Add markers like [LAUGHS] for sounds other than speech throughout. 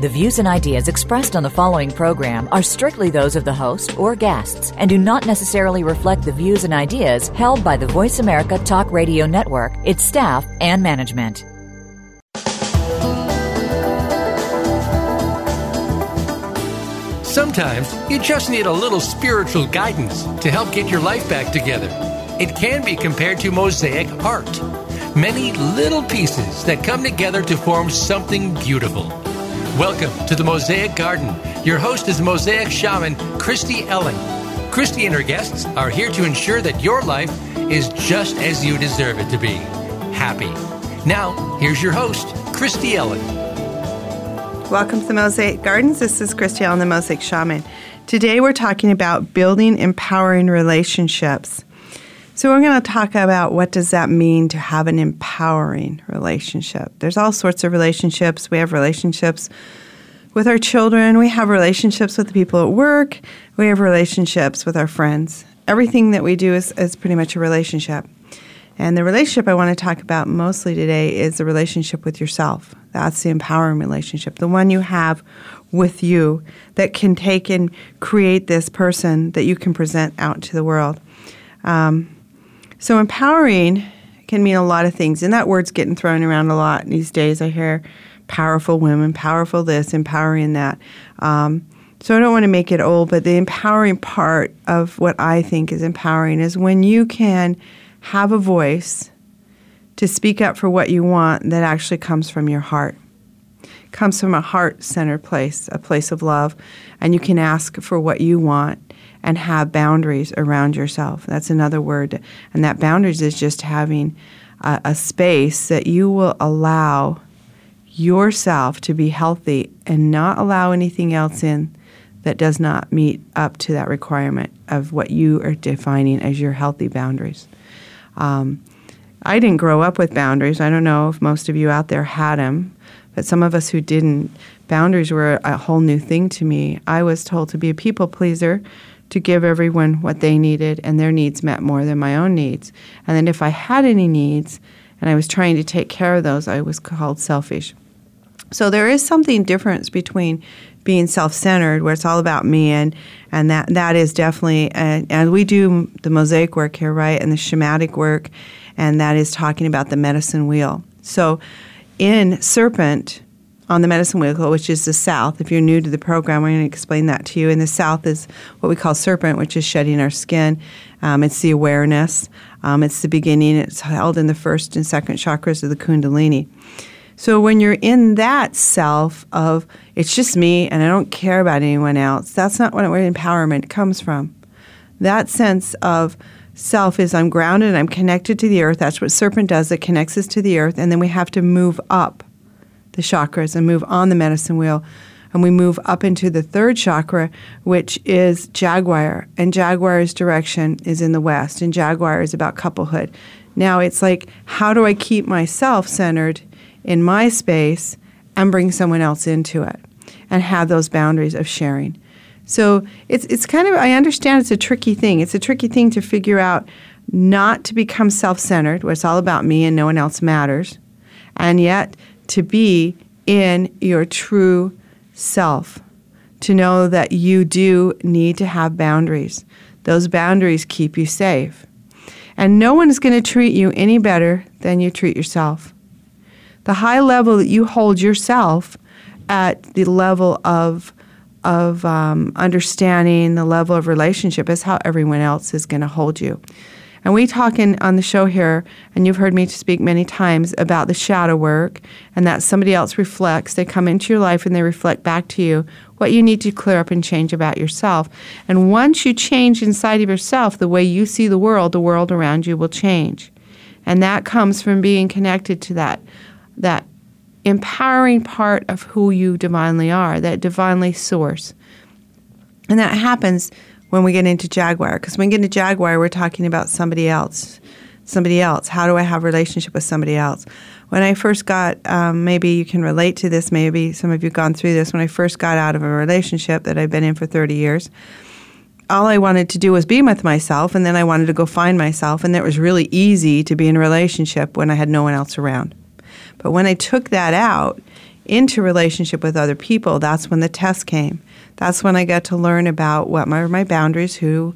The views and ideas expressed on the following program are strictly those of the host or guests and do not necessarily reflect the views and ideas held by the Voice America Talk Radio Network, its staff, and management. Sometimes you just need a little spiritual guidance to help get your life back together. It can be compared to mosaic art many little pieces that come together to form something beautiful. Welcome to the Mosaic Garden. Your host is Mosaic Shaman Christy Ellen. Christy and her guests are here to ensure that your life is just as you deserve it to be happy. Now, here's your host, Christy Ellen. Welcome to the Mosaic Gardens. This is Christy Ellen, the Mosaic Shaman. Today we're talking about building empowering relationships. So we're going to talk about what does that mean to have an empowering relationship. There's all sorts of relationships. We have relationships with our children, we have relationships with the people at work, we have relationships with our friends. Everything that we do is, is pretty much a relationship. And the relationship I want to talk about mostly today is the relationship with yourself. That's the empowering relationship, the one you have with you that can take and create this person that you can present out to the world. Um, so, empowering can mean a lot of things, and that word's getting thrown around a lot these days. I hear powerful women, powerful this, empowering that. Um, so, I don't want to make it old, but the empowering part of what I think is empowering is when you can have a voice to speak up for what you want that actually comes from your heart. Comes from a heart centered place, a place of love, and you can ask for what you want and have boundaries around yourself. That's another word. And that boundaries is just having a, a space that you will allow yourself to be healthy and not allow anything else in that does not meet up to that requirement of what you are defining as your healthy boundaries. Um, I didn't grow up with boundaries. I don't know if most of you out there had them, but some of us who didn't, boundaries were a whole new thing to me. I was told to be a people pleaser, to give everyone what they needed and their needs met more than my own needs. And then if I had any needs and I was trying to take care of those, I was called selfish. So there is something different between being self-centered, where it's all about me, and and that that is definitely and, and we do the mosaic work here, right, and the shamanic work, and that is talking about the medicine wheel. So, in serpent, on the medicine wheel, which is the south. If you're new to the program, I'm going to explain that to you. And the south is what we call serpent, which is shedding our skin. Um, it's the awareness. Um, it's the beginning. It's held in the first and second chakras of the Kundalini. So when you're in that self of it's just me and I don't care about anyone else, that's not where empowerment comes from. That sense of self is I'm grounded and I'm connected to the earth. That's what serpent does. It connects us to the earth, and then we have to move up the chakras and move on the medicine wheel. And we move up into the third chakra, which is Jaguar. And Jaguar's direction is in the west. And Jaguar is about couplehood. Now it's like, how do I keep myself centered in my space and bring someone else into it and have those boundaries of sharing. So it's it's kind of I understand it's a tricky thing. It's a tricky thing to figure out not to become self-centered, where it's all about me and no one else matters, and yet to be in your true self. To know that you do need to have boundaries. Those boundaries keep you safe. And no one is going to treat you any better than you treat yourself the high level that you hold yourself at the level of of um, understanding, the level of relationship is how everyone else is going to hold you. And we talk in, on the show here, and you've heard me speak many times about the shadow work, and that somebody else reflects. They come into your life and they reflect back to you what you need to clear up and change about yourself. And once you change inside of yourself, the way you see the world, the world around you will change. And that comes from being connected to that that empowering part of who you divinely are, that divinely source. And that happens when we get into Jaguar, because when we get into Jaguar, we're talking about somebody else. somebody else? How do I have a relationship with somebody else? When I first got, um, maybe you can relate to this. Maybe some of you gone through this. When I first got out of a relationship that I've been in for 30 years, all I wanted to do was be with myself, and then I wanted to go find myself, and it was really easy to be in a relationship when I had no one else around. But when I took that out into relationship with other people, that's when the test came. That's when I got to learn about what are my boundaries, who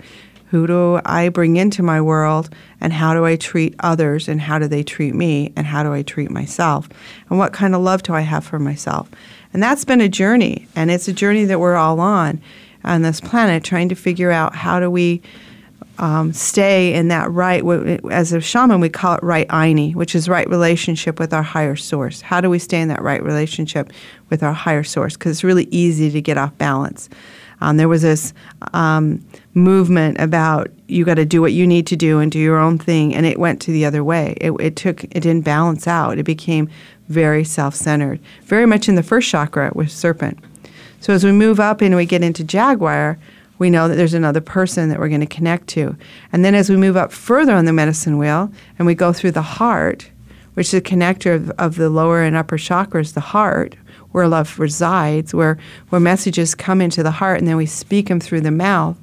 who do I bring into my world, and how do I treat others, and how do they treat me, and how do I treat myself, and what kind of love do I have for myself. And that's been a journey, and it's a journey that we're all on on this planet, trying to figure out how do we um, stay in that right, as a shaman, we call it right ayni, which is right relationship with our higher source. How do we stay in that right relationship with our higher source? Because it's really easy to get off balance. Um, there was this um, movement about you got to do what you need to do and do your own thing, and it went to the other way. It, it took it didn't balance out. It became very self-centered, very much in the first chakra with serpent. So as we move up and we get into jaguar, we know that there's another person that we're going to connect to. And then as we move up further on the medicine wheel and we go through the heart, which is the connector of, of the lower and upper chakras, the heart, where love resides, where, where messages come into the heart and then we speak them through the mouth.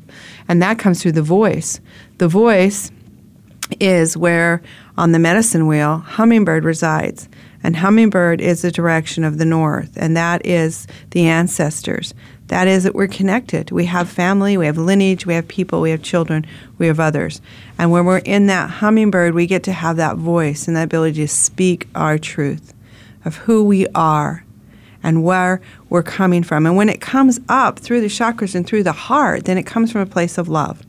And that comes through the voice. The voice is where on the medicine wheel hummingbird resides. And hummingbird is the direction of the north, and that is the ancestors. That is that we're connected. We have family, we have lineage, we have people, we have children, we have others. And when we're in that hummingbird, we get to have that voice and that ability to speak our truth of who we are and where we're coming from. And when it comes up through the chakras and through the heart, then it comes from a place of love.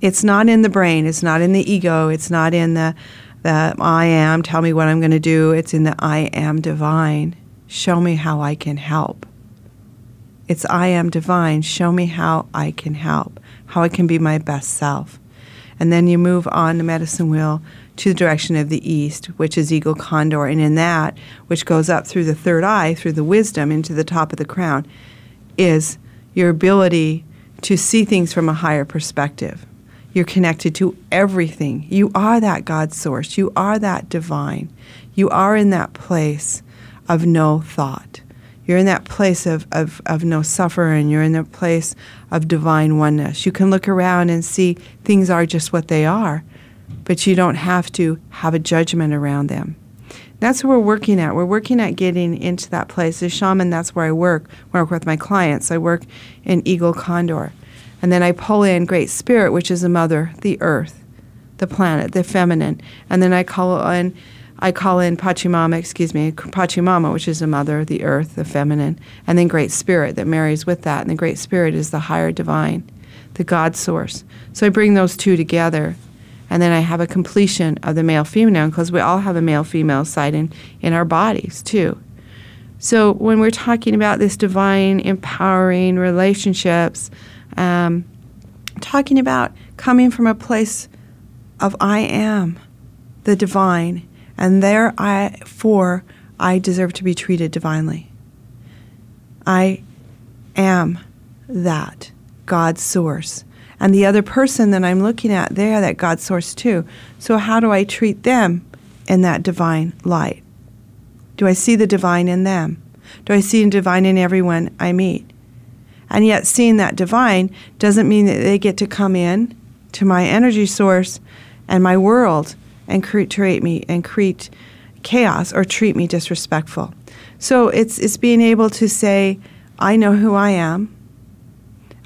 It's not in the brain, it's not in the ego, it's not in the, the I am, tell me what I'm going to do. It's in the I am divine. Show me how I can help. It's I am divine. Show me how I can help, how I can be my best self. And then you move on the medicine wheel to the direction of the east, which is eagle condor. And in that, which goes up through the third eye, through the wisdom into the top of the crown, is your ability to see things from a higher perspective. You're connected to everything. You are that God source. You are that divine. You are in that place of no thought. You're in that place of, of, of no suffering. You're in that place of divine oneness. You can look around and see things are just what they are but you don't have to have a judgment around them. That's what we're working at. We're working at getting into that place. As shaman, that's where I work. I work with my clients, I work in Eagle Condor. And then I pull in Great Spirit, which is the mother, the earth, the planet, the feminine. And then I call in I call in Pachamama, excuse me, Pachamama, which is the mother, the earth, the feminine, and then Great Spirit that marries with that. And the Great Spirit is the higher divine, the God source. So I bring those two together and then I have a completion of the male female because we all have a male female side in, in our bodies too. So when we're talking about this divine empowering relationships, um, talking about coming from a place of I am the divine, and therefore I deserve to be treated divinely. I am that God source and the other person that I'm looking at, they're that God source too. So, how do I treat them in that divine light? Do I see the divine in them? Do I see the divine in everyone I meet? And yet, seeing that divine doesn't mean that they get to come in to my energy source and my world and create me and create chaos or treat me disrespectful. So it's it's being able to say, I know who I am.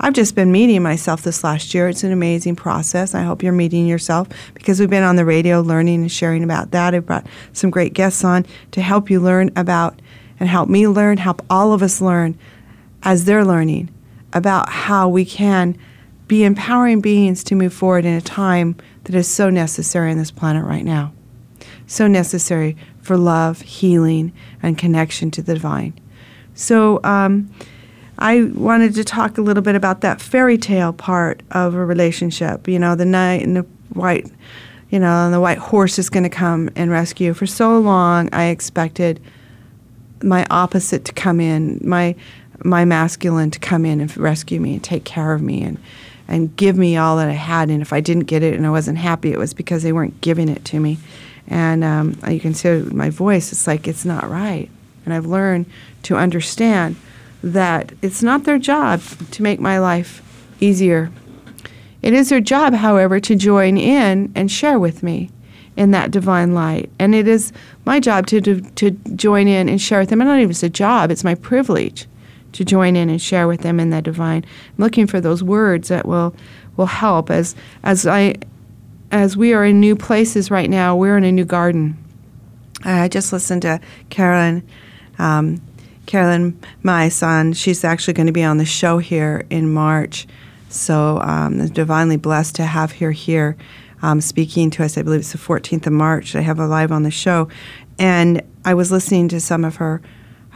I've just been meeting myself this last year. It's an amazing process. I hope you're meeting yourself because we've been on the radio learning and sharing about that. I've brought some great guests on to help you learn about and help me learn, help all of us learn as they're learning about how we can be empowering beings to move forward in a time that is so necessary on this planet right now. So necessary for love, healing, and connection to the divine. So, um, I wanted to talk a little bit about that fairy tale part of a relationship. You know, the knight and the white, you know, and the white horse is going to come and rescue. For so long, I expected my opposite to come in, my my masculine to come in and rescue me and take care of me and and give me all that I had. And if I didn't get it and I wasn't happy, it was because they weren't giving it to me. And um, you can see my voice, it's like it's not right. And I've learned to understand that it's not their job to make my life easier. It is their job, however, to join in and share with me in that divine light. And it is my job to, to, to join in and share with them. And not even it's a job, it's my privilege to join in and share with them in that divine. I'm looking for those words that will will help as as I as we are in new places right now. We're in a new garden. I just listened to Carolyn. Um, Carolyn, my son, she's actually going to be on the show here in March. So um, divinely blessed to have her here um, speaking to us. I believe it's the 14th of March. I have her live on the show. And I was listening to some of her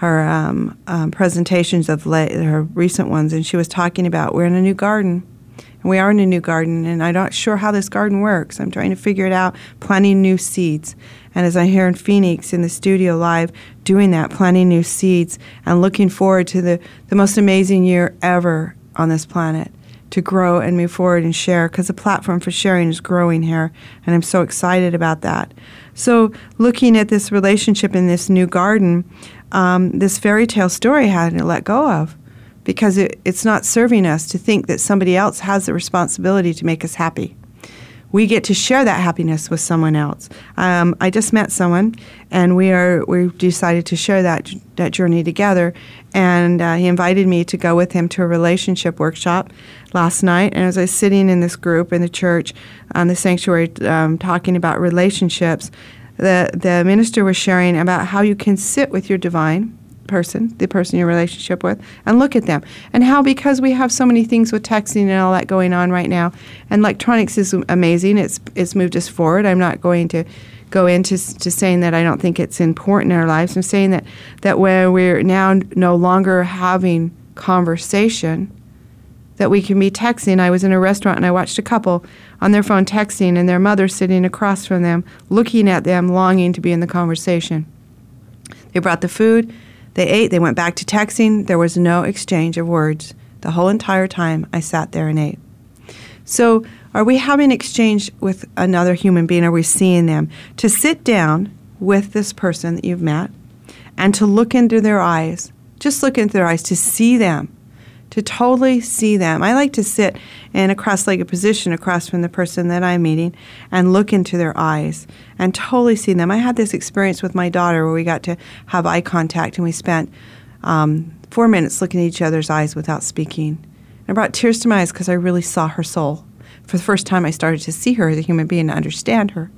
her um, um, presentations of her recent ones, and she was talking about we're in a new garden, and we are in a new garden, and I'm not sure how this garden works. I'm trying to figure it out, planting new seeds. And as I'm here in Phoenix in the studio live, doing that, planting new seeds, and looking forward to the, the most amazing year ever on this planet to grow and move forward and share because the platform for sharing is growing here, and I'm so excited about that. So, looking at this relationship in this new garden, um, this fairy tale story had to let go of because it, it's not serving us to think that somebody else has the responsibility to make us happy. We get to share that happiness with someone else. Um, I just met someone, and we are we decided to share that that journey together. And uh, he invited me to go with him to a relationship workshop last night. And as I was sitting in this group in the church on the sanctuary, um, talking about relationships, the, the minister was sharing about how you can sit with your divine person, the person you're relationship with, and look at them. And how, because we have so many things with texting and all that going on right now, and electronics is amazing, it's, it's moved us forward. I'm not going to go into to saying that I don't think it's important in our lives. I'm saying that, that when we're now no longer having conversation, that we can be texting. I was in a restaurant and I watched a couple on their phone texting and their mother sitting across from them, looking at them, longing to be in the conversation. They brought the food, they ate, they went back to texting. There was no exchange of words the whole entire time I sat there and ate. So, are we having exchange with another human being? Are we seeing them? To sit down with this person that you've met and to look into their eyes, just look into their eyes, to see them to totally see them. I like to sit in a cross legged position across from the person that I'm meeting and look into their eyes and totally see them. I had this experience with my daughter where we got to have eye contact and we spent um, four minutes looking at each other's eyes without speaking. I brought tears to my eyes because I really saw her soul. For the first time, I started to see her as a human being and understand her.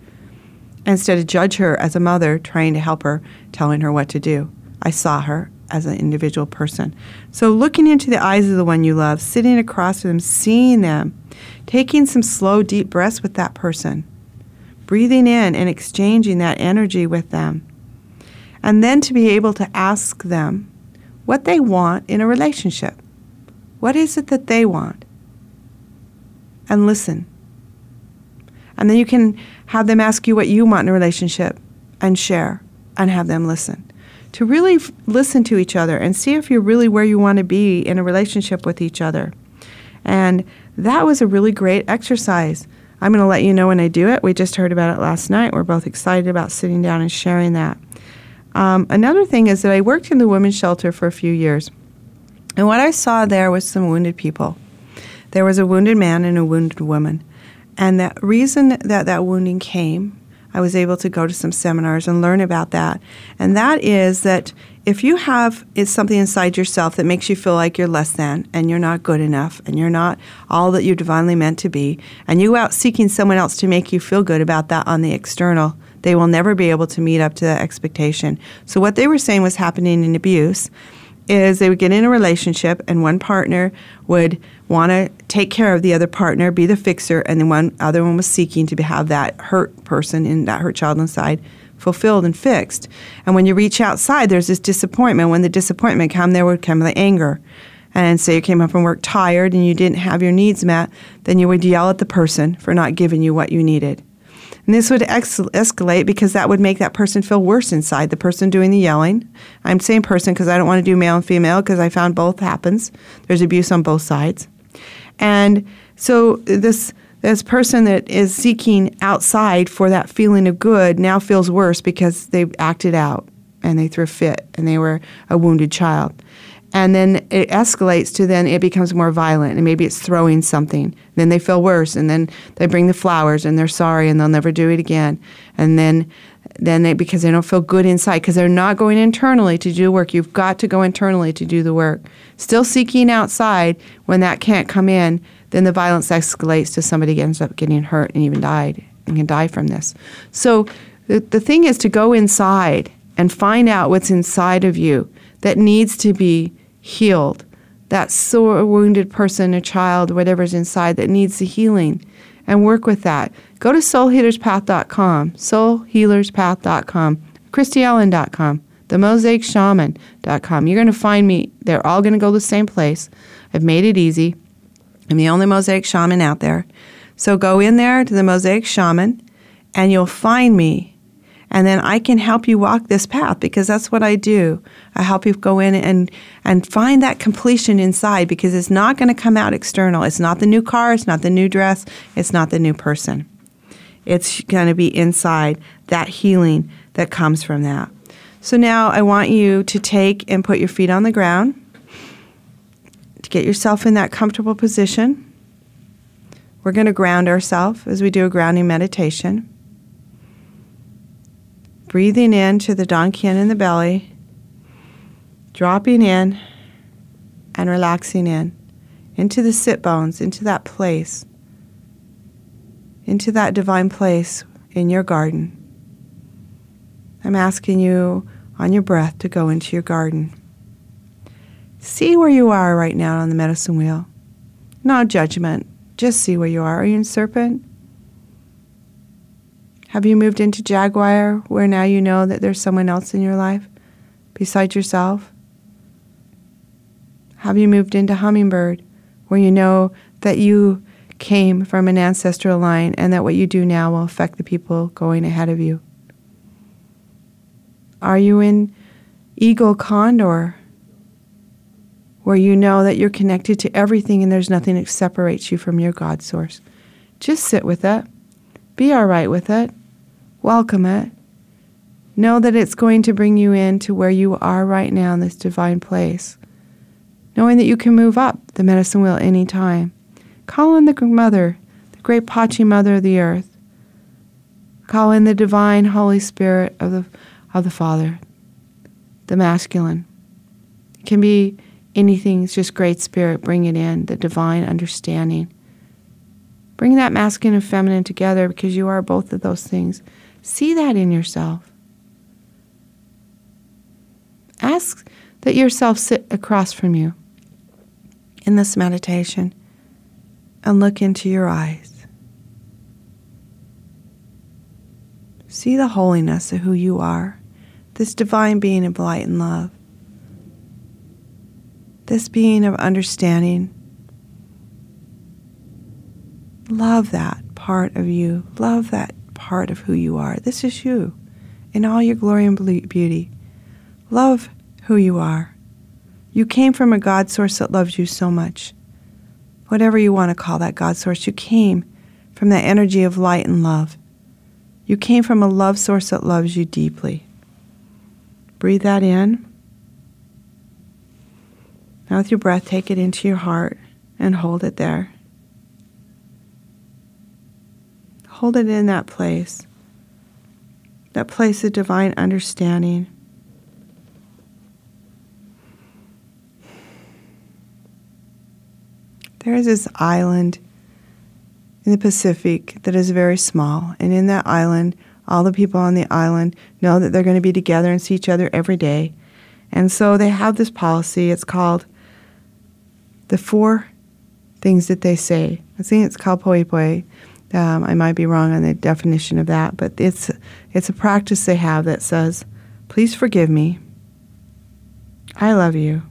Instead of judge her as a mother trying to help her, telling her what to do, I saw her as an individual person. So, looking into the eyes of the one you love, sitting across from them, seeing them, taking some slow, deep breaths with that person, breathing in and exchanging that energy with them. And then to be able to ask them what they want in a relationship. What is it that they want? And listen. And then you can have them ask you what you want in a relationship and share and have them listen to really f- listen to each other and see if you're really where you want to be in a relationship with each other. And that was a really great exercise. I'm going to let you know when I do it. We just heard about it last night. We're both excited about sitting down and sharing that. Um, another thing is that I worked in the women's shelter for a few years. And what I saw there was some wounded people. There was a wounded man and a wounded woman. And the reason that that wounding came I was able to go to some seminars and learn about that. And that is that if you have it's something inside yourself that makes you feel like you're less than and you're not good enough and you're not all that you're divinely meant to be, and you go out seeking someone else to make you feel good about that on the external, they will never be able to meet up to that expectation. So what they were saying was happening in abuse is they would get in a relationship and one partner would want to take care of the other partner, be the fixer, and then one other one was seeking to have that hurt person in that hurt child inside fulfilled and fixed. And when you reach outside, there's this disappointment. When the disappointment come, there would come the anger. And say you came up from work tired and you didn't have your needs met, then you would yell at the person for not giving you what you needed. And this would ex- escalate because that would make that person feel worse inside, the person doing the yelling. I'm saying person because I don't want to do male and female because I found both happens. There's abuse on both sides. And so this this person that is seeking outside for that feeling of good now feels worse because they've acted out and they threw a fit and they were a wounded child. And then it escalates to then it becomes more violent and maybe it's throwing something. Then they feel worse and then they bring the flowers and they're sorry and they'll never do it again. And then then they because they don't feel good inside because they're not going internally to do work. You've got to go internally to do the work. Still seeking outside when that can't come in, then the violence escalates to somebody ends up getting hurt and even died and can die from this. So the, the thing is to go inside and find out what's inside of you that needs to be healed. That sore, wounded person, a child, whatever's inside that needs the healing, and work with that. Go to soulhealerspath.com, soulhealerspath.com, christyellen.com, themosaicshaman.com. You're going to find me. They're all going to go to the same place. I've made it easy. I'm the only mosaic shaman out there. So go in there to the mosaic shaman and you'll find me. And then I can help you walk this path because that's what I do. I help you go in and, and find that completion inside because it's not going to come out external. It's not the new car, it's not the new dress, it's not the new person. It's going to be inside that healing that comes from that. So now I want you to take and put your feet on the ground to get yourself in that comfortable position. We're going to ground ourselves as we do a grounding meditation. Breathing in to the Dantian in the belly, dropping in and relaxing in into the sit bones, into that place, into that divine place in your garden. I'm asking you on your breath to go into your garden. See where you are right now on the medicine wheel. No judgment. Just see where you are. Are you in serpent? Have you moved into jaguar where now you know that there's someone else in your life besides yourself? Have you moved into hummingbird where you know that you came from an ancestral line and that what you do now will affect the people going ahead of you? Are you in eagle condor where you know that you're connected to everything and there's nothing that separates you from your God source. Just sit with it. Be all right with it. Welcome it. Know that it's going to bring you into where you are right now in this divine place. Knowing that you can move up the medicine wheel any time. Call in the Mother, the great Pachi Mother of the earth. Call in the divine Holy Spirit of the, of the Father, the masculine. It can be anything, it's just great spirit, bring it in, the divine understanding. Bring that masculine and feminine together because you are both of those things. See that in yourself. Ask that yourself sit across from you in this meditation and look into your eyes. See the holiness of who you are, this divine being of light and love this being of understanding. Love that part of you. Love that part of who you are. This is you in all your glory and beauty. Love who you are. You came from a God source that loves you so much. Whatever you want to call that God source, you came from that energy of light and love. You came from a love source that loves you deeply. Breathe that in. Now, with your breath, take it into your heart and hold it there. Hold it in that place, that place of divine understanding. There is this island in the Pacific that is very small, and in that island, all the people on the island know that they're going to be together and see each other every day. And so they have this policy. It's called the four things that they say. I think it's called poipoi. Um, I might be wrong on the definition of that, but it's it's a practice they have that says, "Please forgive me. I love you,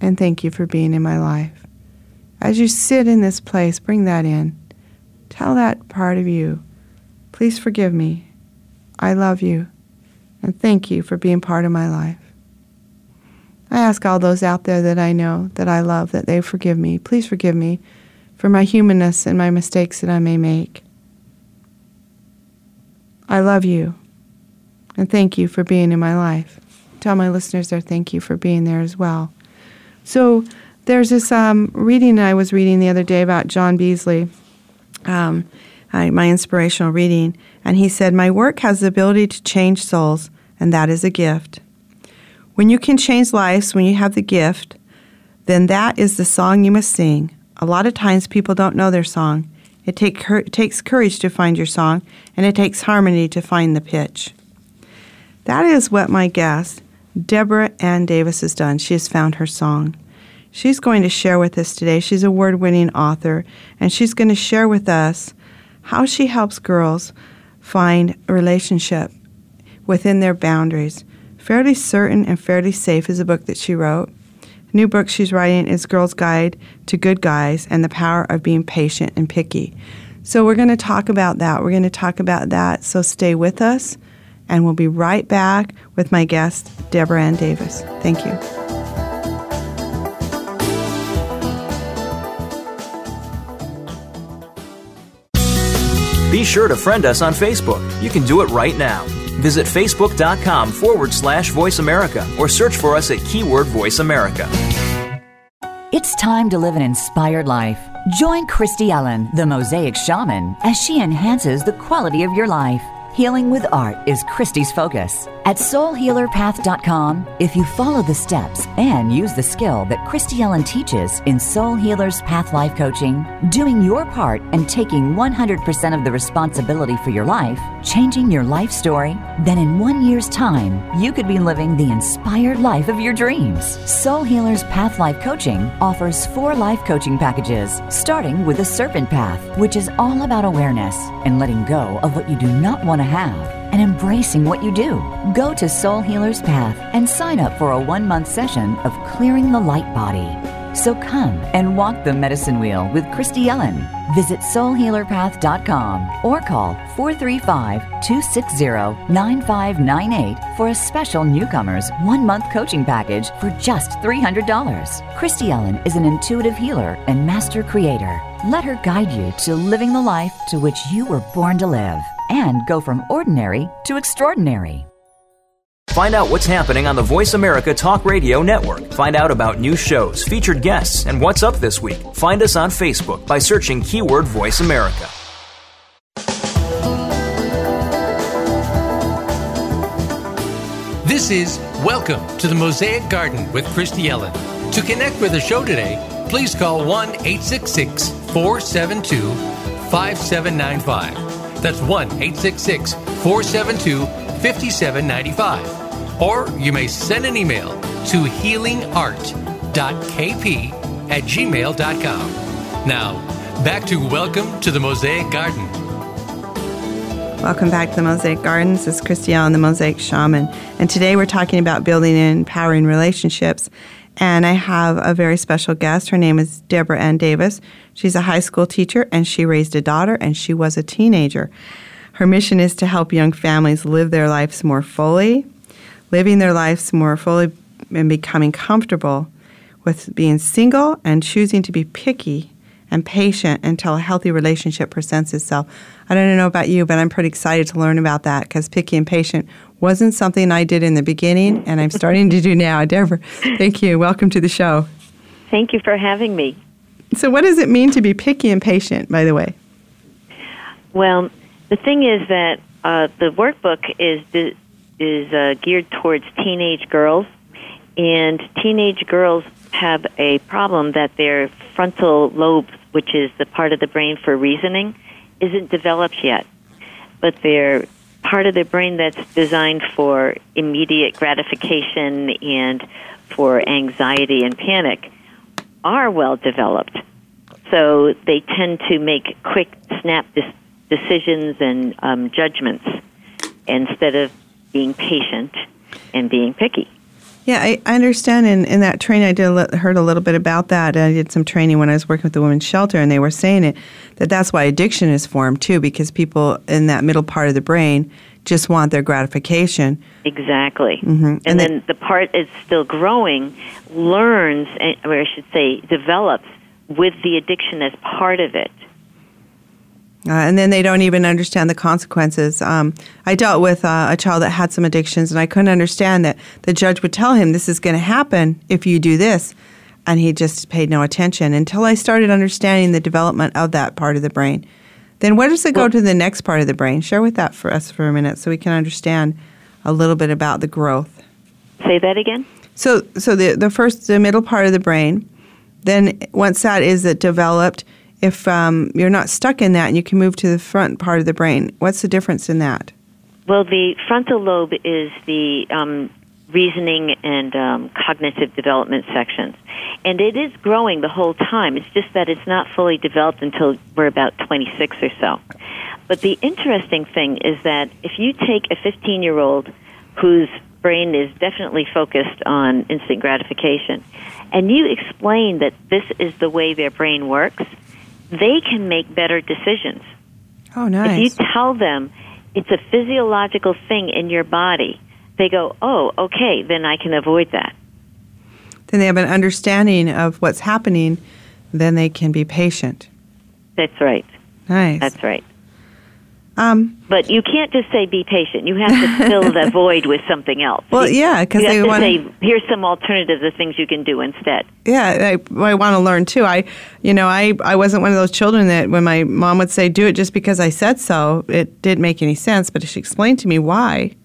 and thank you for being in my life." As you sit in this place, bring that in. Tell that part of you, "Please forgive me. I love you, and thank you for being part of my life." I ask all those out there that I know, that I love, that they forgive me. Please forgive me for my humanness and my mistakes that I may make. I love you and thank you for being in my life. Tell my listeners there thank you for being there as well. So there's this um, reading I was reading the other day about John Beasley, um, I, my inspirational reading, and he said, My work has the ability to change souls, and that is a gift. When you can change lives, when you have the gift, then that is the song you must sing. A lot of times people don't know their song. It, take, takes courage to find your song, and it takes harmony to find the pitch. That is what my guest, Deborah Ann Davis, has done. She has found her song. She's going to share with us today. She's a award winning author, and she's going to share with us how she helps girls find a relationship within their boundaries. Fairly Certain and Fairly Safe is a book that she wrote. New book she's writing is Girl's Guide to Good Guys and the Power of Being Patient and Picky. So, we're going to talk about that. We're going to talk about that. So, stay with us, and we'll be right back with my guest, Deborah Ann Davis. Thank you. Be sure to friend us on Facebook. You can do it right now. Visit facebook.com forward slash voice America or search for us at keyword voice America. It's time to live an inspired life. Join Christy Ellen, the Mosaic Shaman, as she enhances the quality of your life. Healing with art is Christy's focus. At soulhealerpath.com, if you follow the steps and use the skill that Christy Ellen teaches in Soul Healer's Path Life Coaching, doing your part and taking 100% of the responsibility for your life, changing your life story, then in one year's time, you could be living the inspired life of your dreams. Soul Healer's Path Life Coaching offers four life coaching packages, starting with the Serpent Path, which is all about awareness and letting go of what you do not want to have and embracing what you do. Go to Soul Healer's Path and sign up for a one month session of Clearing the Light Body. So come and walk the medicine wheel with Christy Ellen. Visit soulhealerpath.com or call 435 260 9598 for a special newcomers one month coaching package for just $300. Christy Ellen is an intuitive healer and master creator. Let her guide you to living the life to which you were born to live and go from ordinary to extraordinary. Find out what's happening on the Voice America Talk Radio Network. Find out about new shows, featured guests, and what's up this week. Find us on Facebook by searching keyword Voice America. This is Welcome to the Mosaic Garden with Christy Ellen. To connect with the show today, please call 1 866 472 5795. That's 1 866 472 5795. Or you may send an email to healingart.kp at gmail.com. Now, back to Welcome to the Mosaic Garden. Welcome back to the Mosaic Gardens. This is Christy Ellen, the Mosaic Shaman. And today we're talking about building and empowering relationships. And I have a very special guest. Her name is Deborah Ann Davis. She's a high school teacher and she raised a daughter and she was a teenager. Her mission is to help young families live their lives more fully, living their lives more fully and becoming comfortable with being single and choosing to be picky and patient until a healthy relationship presents itself. I don't know about you, but I'm pretty excited to learn about that because picky and patient wasn't something I did in the beginning, and I'm starting to do now. Deborah, thank you. Welcome to the show. Thank you for having me. So, what does it mean to be picky and patient, by the way? Well, the thing is that uh, the workbook is is uh, geared towards teenage girls, and teenage girls have a problem that their frontal lobe, which is the part of the brain for reasoning, isn't developed yet. But their part of the brain that's designed for immediate gratification and for anxiety and panic are well developed. So they tend to make quick, snap decisions and um, judgments instead of being patient and being picky. Yeah, I, I understand. In, in that training, I did heard a little bit about that. I did some training when I was working with the women's shelter, and they were saying it that that's why addiction is formed too, because people in that middle part of the brain just want their gratification. Exactly. Mhm. And, And then the part is still growing learns, eh, or I should say, develops with the addiction as part of it. Uh, and then they don't even understand the consequences. Um, I dealt with uh, a child that had some addictions, and I couldn't understand that the judge would tell him, This is going to happen if you do this. And he just paid no attention until I started understanding the development of that part of the brain. Then, where does it go Well- to the next part of the brain? Share with that for us for a minute so we can understand a little bit about the growth. Say that again? So, so the the first, the middle part of the brain. Then, once that is developed, if um, you're not stuck in that, and you can move to the front part of the brain, what's the difference in that? Well, the frontal lobe is the um, reasoning and um, cognitive development sections. And it is growing the whole time. It's just that it's not fully developed until we're about 26 or so. But the interesting thing is that if you take a 15 year old whose brain is definitely focused on instant gratification, and you explain that this is the way their brain works, they can make better decisions. Oh, nice. If you tell them it's a physiological thing in your body, they go, oh, okay, then I can avoid that. then they have an understanding of what's happening. Then they can be patient. That's right. Nice. That's right. Um, But you can't just say be patient. You have to fill the [LAUGHS] void with something else. well, yeah, because you have to say, here's some alternatives of things you can do instead. Yeah, I, I want to learn too. I, you know, I, I wasn't one of those children that when my mom would say, "Do it just because I said so," it didn't make any sense. But if she explained to me why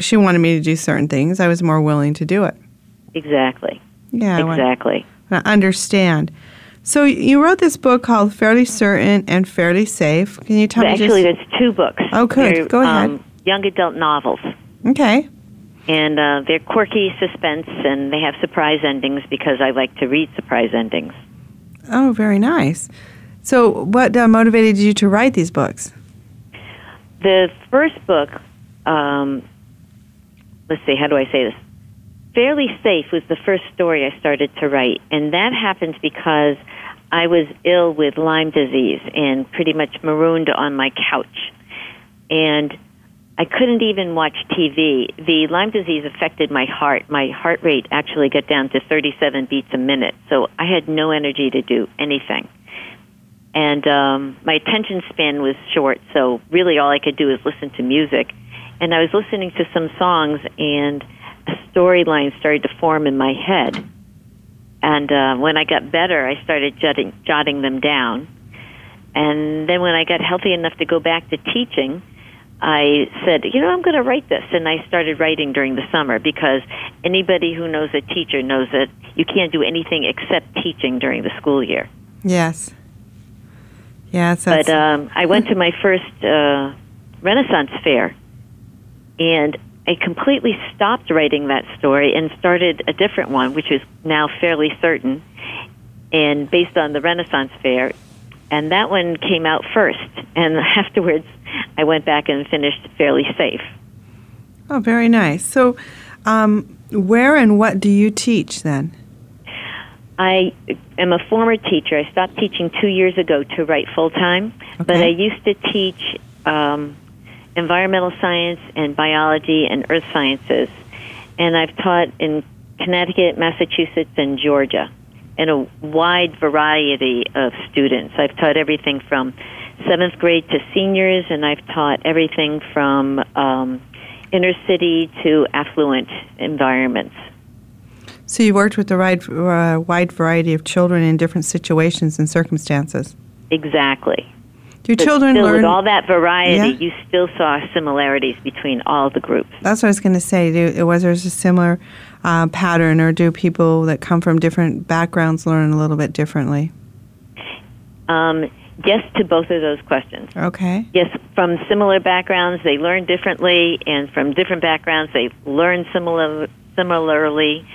she wanted me to do certain things, I was more willing to do it. Exactly. Yeah, exactly. to understand. So you wrote this book called "Fairly Certain and Fairly Safe." Can you tell me actually, just? there's two books. Oh, good. They're, Go ahead. Um, young adult novels. Okay. And uh, they're quirky suspense, and they have surprise endings because I like to read surprise endings. Oh, very nice. So, what uh, motivated you to write these books? The first book, um, let's see, how do I say this? Fairly Safe was the first story I started to write, and that happened because I was ill with Lyme disease and pretty much marooned on my couch. And I couldn't even watch TV. The Lyme disease affected my heart. My heart rate actually got down to 37 beats a minute, so I had no energy to do anything and um, my attention span was short, so really all I could do was listen to music. And I was listening to some songs, and a storyline started to form in my head. And uh, when I got better, I started jotting, jotting them down. And then when I got healthy enough to go back to teaching, I said, you know, I'm going to write this. And I started writing during the summer because anybody who knows a teacher knows that you can't do anything except teaching during the school year. Yes. Yes. That's, But um, I went to my first uh, Renaissance fair, and I completely stopped writing that story and started a different one, which is now fairly certain, and based on the Renaissance fair. And that one came out first, and [LAUGHS] afterwards, I went back and finished fairly safe. oh, very nice. So, um, where and what do you teach then? I am a former teacher. I stopped teaching two years ago to write full time, but I used to teach um, environmental science and biology and earth sciences. And I've taught in Connecticut, Massachusetts, and Georgia, and a wide variety of students. I've taught everything from seventh grade to seniors, and I've taught everything from um, inner city to affluent environments. So, you worked with a wide, uh, wide variety of children in different situations and circumstances. Exactly. Do But children still, learn? with all that variety, Yeah. you still saw similarities between all the groups. That's what I was going to say. Do, was there a similar uh, pattern, or do people that come from different backgrounds learn a little bit differently? Um, yes to both of those questions. Okay. Yes, from similar backgrounds, they learn differently, and from different backgrounds, they learn similar, similarly.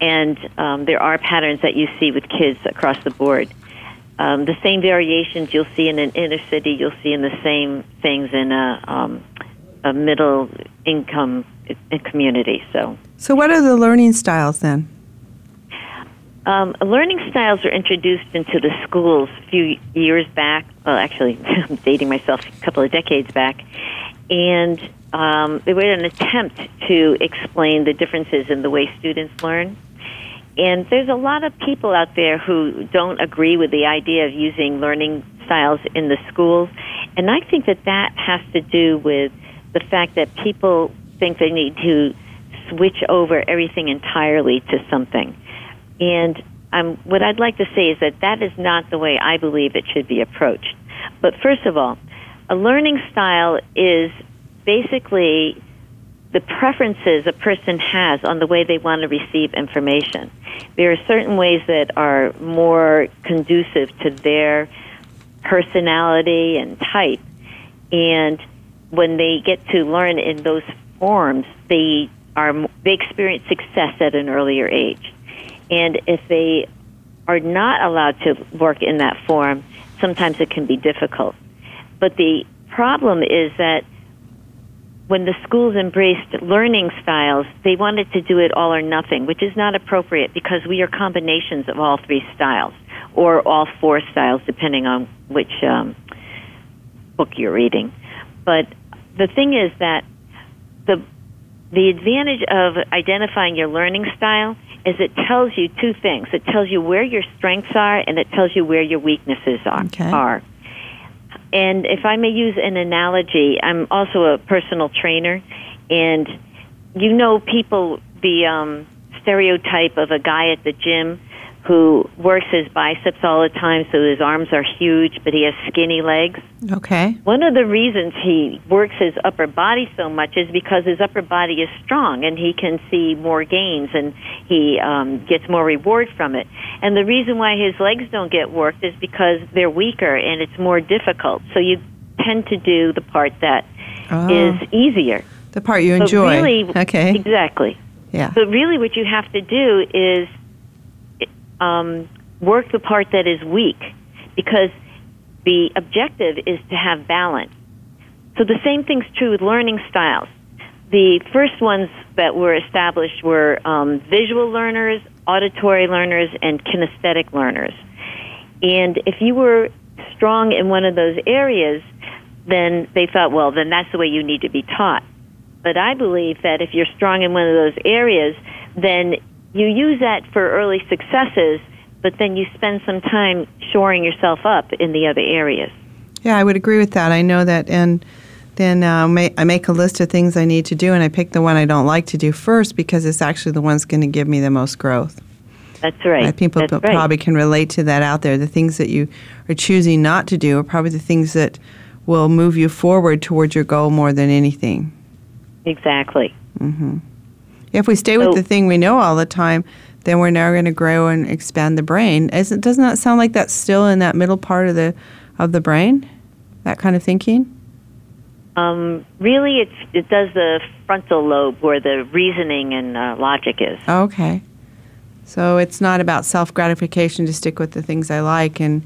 And um, there are patterns that you see with kids across the board. Um, the same variations you'll see in an inner city, you'll see in the same things in a, um, a middle income community. So. So, what are the learning styles then? Um, learning styles were introduced into the schools a few years back. Well, actually, [LAUGHS] I'm dating myself a couple of decades back. And um, they were an attempt to explain the differences in the way students learn. And there's a lot of people out there who don't agree with the idea of using learning styles in the schools. And I think that that has to do with the fact that people think they need to switch over everything entirely to something. And um, what I'd like to say is that that is not the way I believe it should be approached. But first of all, a learning style is basically the preferences a person has on the way they want to receive information. There are certain ways that are more conducive to their personality and type. And when they get to learn in those forms, they are they experience success at an earlier age. And if they are not allowed to work in that form, sometimes it can be difficult. But the problem is that when the schools embraced learning styles, they wanted to do it all or nothing, which is not appropriate because we are combinations of all three styles or all four styles, depending on which um, book you're reading. But the thing is that the the advantage of identifying your learning style is it tells you two things. It tells you where your strengths are, and it tells you where your weaknesses are. Okay. are. And if I may use an analogy, I'm also a personal trainer, and you know people the um, stereotype of a guy at the gym who works his biceps all the time, so his arms are huge, but he has skinny legs. Okay. One of the reasons he works his upper body so much is because his upper body is strong and he can see more gains and he um, gets more reward from it. And the reason why his legs don't get worked is because they're weaker and it's more difficult. So you tend to do the part that is Oh. easier. The part you But enjoy. really, okay. Exactly. Yeah. But really, what you have to do is um, work the part that is weak, because the objective is to have balance. So the same thing's true with learning styles. The first ones that were established were um, visual learners, auditory learners, and kinesthetic learners. And if you were strong in one of those areas, then they thought, well, then that's the way you need to be taught. But I believe that if you're strong in one of those areas, then you use that for early successes, but then you spend some time shoring yourself up in the other areas. Yeah, I would agree with that. I know that, and then uh, ma- I make a list of things I need to do, and I pick the one I don't like to do first because it's actually the one's going to give me the most growth. That's right. People That's p- right. probably can relate to that out there. The things that you are choosing not to do are probably the things that will move you forward towards your goal more than anything. Exactly. If we stay with So- the thing we know all the time, then we're never going to grow and expand the brain. Isn't, doesn't that sound like that's still in that middle part of the of the brain? That kind of thinking. Um, really, it's, it does the frontal lobe where the reasoning and uh, logic is. Okay. So it's not about self gratification to stick with the things I like and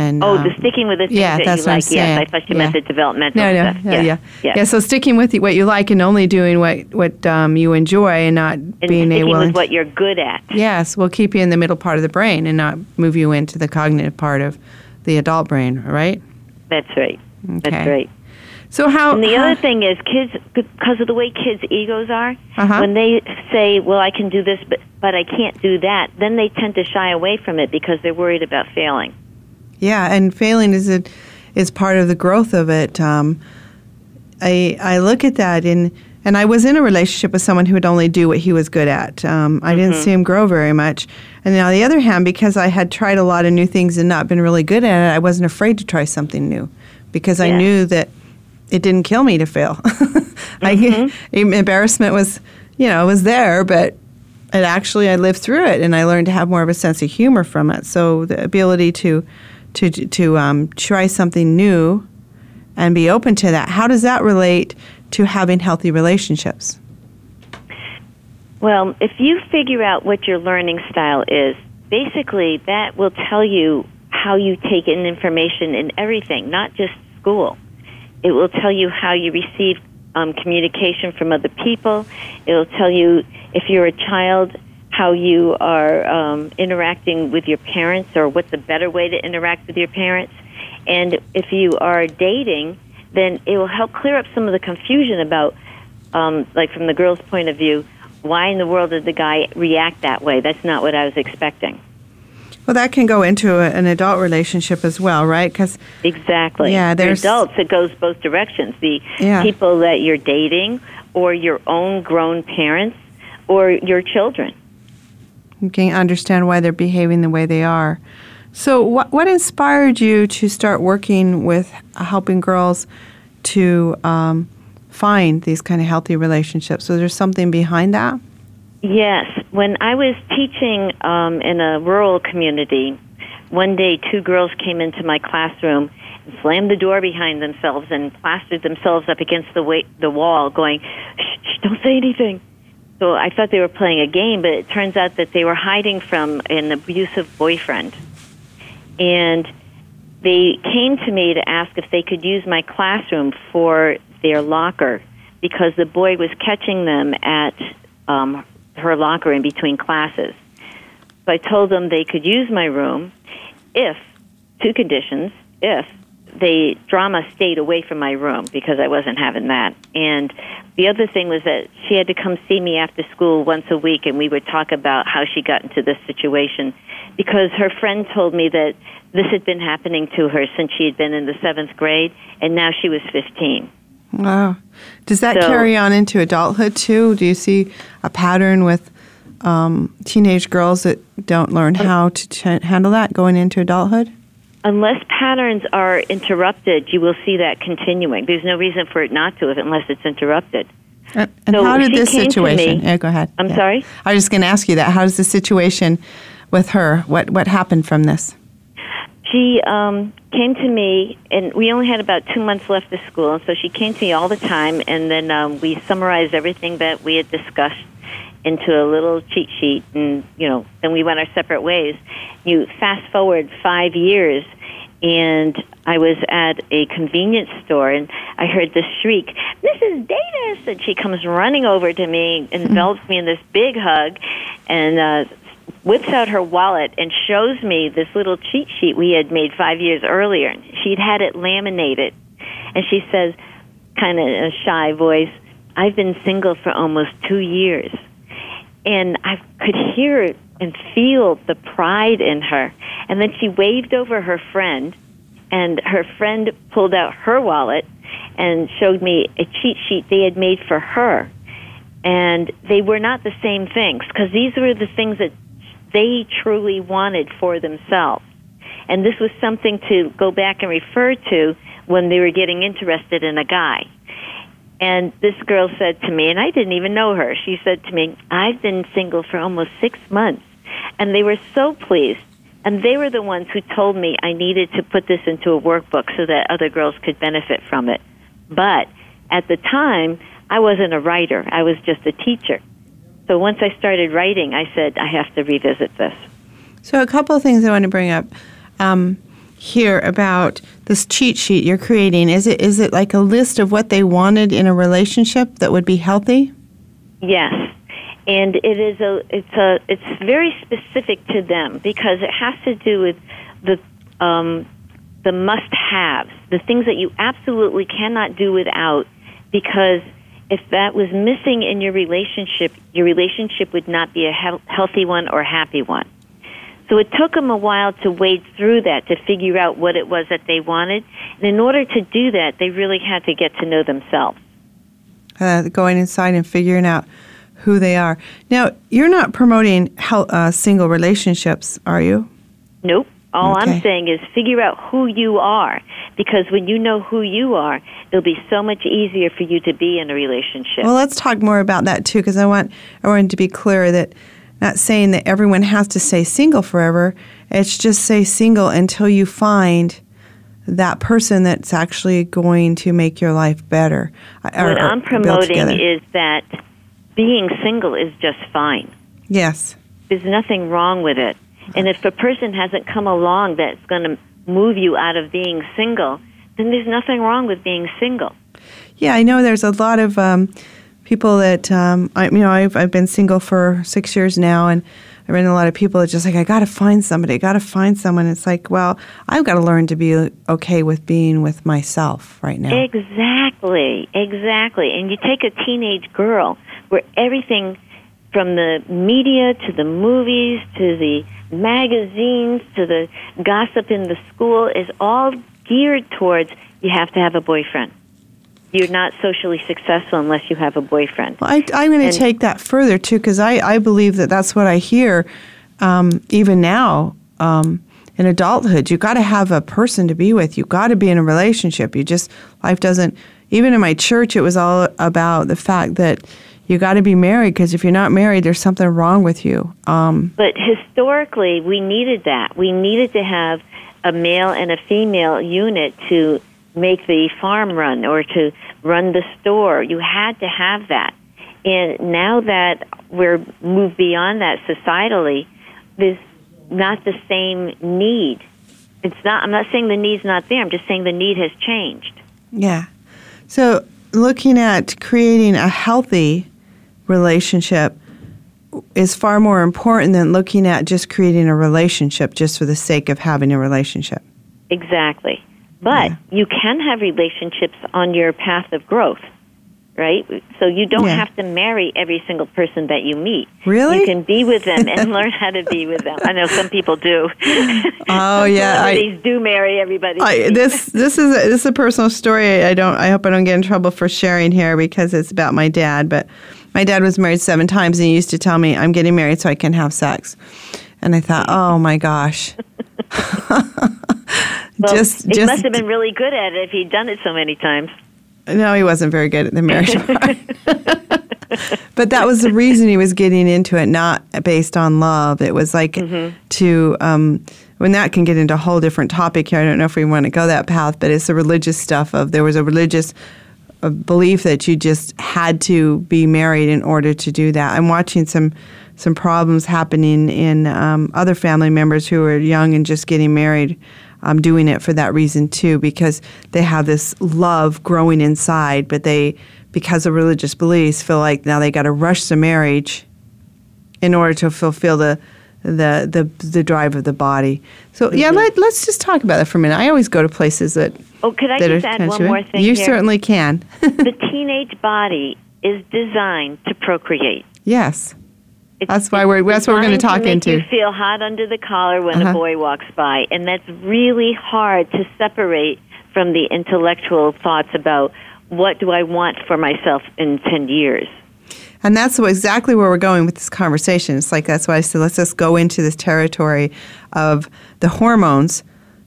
and Oh, um, the sticking with the things yeah, that that's you what I'm like. Yes, saying. I thought you Yeah. meant the developmental no, no, stuff. yeah, yes. yeah, yes. yeah. So sticking with what you like and only doing what what um, you enjoy and not and being sticking able. with what you're good at. yes, will keep you in the middle part of the brain and not move you into the cognitive part of the adult brain, right? That's right. Okay. That's right. So how? And the how- other thing is, kids, because of the way kids' egos are, Uh-huh. when they say, "Well, I can do this, but but I can't do that," then they tend to shy away from it because they're worried about failing. Yeah, and failing is a, is part of the growth of it. Um, I I look at that and and I was in a relationship with someone who would only do what he was good at. Um, I didn't see him grow very much. And then on the other hand, because I had tried a lot of new things and not been really good at it, I wasn't afraid to try something new because I knew that it didn't kill me to fail. [LAUGHS] I, embarrassment was, you know, was there, but it actually I lived through it and I learned to have more of a sense of humor from it. So the ability to to to um, try something new and be open to that. How does that relate to having healthy relationships? Well, if you figure out what your learning style is, basically that will tell you how you take in information in everything, not just school. It will tell you how you receive um, communication from other people. It will tell you if you're a child how you are um, interacting with your parents or what's a better way to interact with your parents. And if you are dating, then it will help clear up some of the confusion about, um, like from the girl's point of view, why in the world did the guy react that way? That's not what I was expecting. Well, that can go into a, an adult relationship as well, right? Because exactly, yeah, there's adults. It goes both directions. The yeah. people that you're dating, or your own grown parents, or your children. You can understand why they're behaving the way they are. So, what what inspired you to start working with helping girls to um, find these kind of healthy relationships? So, there's something behind that. Yes, when I was teaching um, in a rural community, one day two girls came into my classroom and slammed the door behind themselves and plastered themselves up against the wa- the wall, going, shh, shh, "Don't say anything." So I thought they were playing a game, but it turns out that they were hiding from an abusive boyfriend and they came to me to ask if they could use my classroom for their locker because the boy was catching them at um, her locker in between classes. So I told them they could use my room if, two conditions, if the drama stayed away from my room because I wasn't having that. And the other thing was that she had to come see me after school once a week and we would talk about how she got into this situation because her friend told me that this had been happening to her since she had been in the seventh grade, and now she was 15. Wow. Does that So- carry on into adulthood too? Do you see a pattern with um, teenage girls that don't learn how to ch- handle that going into adulthood? Unless patterns are interrupted, you will see that continuing. There's no reason for it not to, if unless it's interrupted. Uh, And So how did this situation? me- Yeah, go ahead. I'm Yeah. sorry? I was just going to ask you that. How does the situation with her? What what happened from this? She um, came to me, and we only had about two months left of school, and so she came to me all the time, and then um, we summarized everything that we had discussed into a little cheat sheet, and you know, then we went our separate ways. You fast forward five years, and I was at a convenience store, and I heard this shriek, "Mrs. Davis!" and she comes running over to me, envelops me in this big hug, and uh, whips out her wallet and shows me this little cheat sheet we had made five years earlier. She'd had it laminated. And she says, kind of in a shy voice, I've been single for almost two years. And I could hear and feel the pride in her. And then she waved over her friend, and her friend pulled out her wallet and showed me a cheat sheet they had made for her. And they were not the same things because these were the things that they truly wanted for themselves. And this was something to go back and refer to when they were getting interested in a guy. And this girl said to me, and I didn't even know her, she said to me, I've been single for almost six months. And they were so pleased. And they were the ones who told me I needed to put this into a workbook so that other girls could benefit from it. But at the time, I wasn't a writer, I was just a teacher. So once I started writing, I said, I have to revisit this. So, a couple of things I want to bring up um, here about this cheat sheet you're creating. Is it is it like a list of what they wanted in a relationship that would be healthy? Yes. And it is a it's a it's very specific to them because it has to do with the um, the must haves, the things that you absolutely cannot do without because if that was missing in your relationship, your relationship would not be a he- healthy one or happy one. So it took them a while to wade through that to figure out what it was that they wanted. And in order to do that, they really had to get to know themselves. Uh, going inside and figuring out who they are. Now, you're not promoting uh, single relationships, are you? Nope. All Okay. I'm saying is figure out who you are because when you know who you are, it'll be so much easier for you to be in a relationship. Well, let's talk more about that too, because I want everyone to be clear that not saying that everyone has to stay single forever. It's just stay single until you find that person that's actually going to make your life better. uh, or- what or I'm promoting is that being single is just fine. yes. There's nothing wrong with it. And if a person hasn't come along that's going to move you out of being single, then there's nothing wrong with being single. Yeah, I know there's a lot of um, people that um, I, you know I've I've been single for six years now, and I've been a lot of people that just like, I got to find somebody, I got to find someone. It's like, well, I've got to learn to be okay with being with myself right now. Exactly, exactly. And you take a teenage girl where everything from the media to the movies to the magazines to the gossip in the school is all geared towards you have to have a boyfriend. You're not socially successful unless you have a boyfriend. Well, I, I'm going to take that further too, because I, I believe that that's what I hear um, even now um, in adulthood. You got to have a person to be with. You got to be in a relationship. You just life doesn't. Even in my church, it was all about the fact that you got to be married because if you're not married, there's something wrong with you. Um, but historically, we needed that. We needed to have a male and a female unit to make the farm run or to run the store. You had to have that. And now that we're moved beyond that societally, there's not the same need. It's not I'm not saying the need's not there. I'm just saying the need has changed. Yeah. So looking at creating a healthy relationship is far more important than looking at just creating a relationship just for the sake of having a relationship. Exactly. But yeah. you can have relationships on your path of growth, right? So you don't yeah. have to marry every single person that you meet. Really? You can be with them and [LAUGHS] learn how to be with them. I know some people do. Oh [LAUGHS] yeah, I, do marry everybody. I, this this is a, this is a personal story. I don't. I hope I don't get in trouble for sharing here because it's about my dad. But my dad was married seven times, and he used to tell me, "I'm getting married so I can have sex." And I thought, "Oh my gosh." [LAUGHS] well, just, he just, must have been really good at it if he'd done it so many times. No, he wasn't very good at the marriage [LAUGHS] part. [LAUGHS] but that was the reason he was getting into it, not based on love. It was like mm-hmm. to, um, when that can get into a whole different topic here. I don't know if we want to go that path, but it's the religious stuff of there was a religious a belief that you just had to be married in order to do that. I'm watching some some problems happening in um, other family members who are young and just getting married um, doing it for that reason too, because they have this love growing inside, but they, because of religious beliefs, feel like now they got to rush the marriage in order to fulfill the the the, the drive of the body. So mm-hmm. yeah, let, us just talk about that for a minute. I always go to places that. Oh, could I just add one more thing? You here? certainly can. [LAUGHS] the teenage body is designed to procreate. Yes. That's why we're that's what we're going to talk to into. You feel hot under the collar when uh-huh. a boy walks by, and that's really hard to separate from the intellectual thoughts about what do I want for myself in ten years. And that's exactly where we're going with this conversation. It's like that's why I said let's just go into this territory of the hormones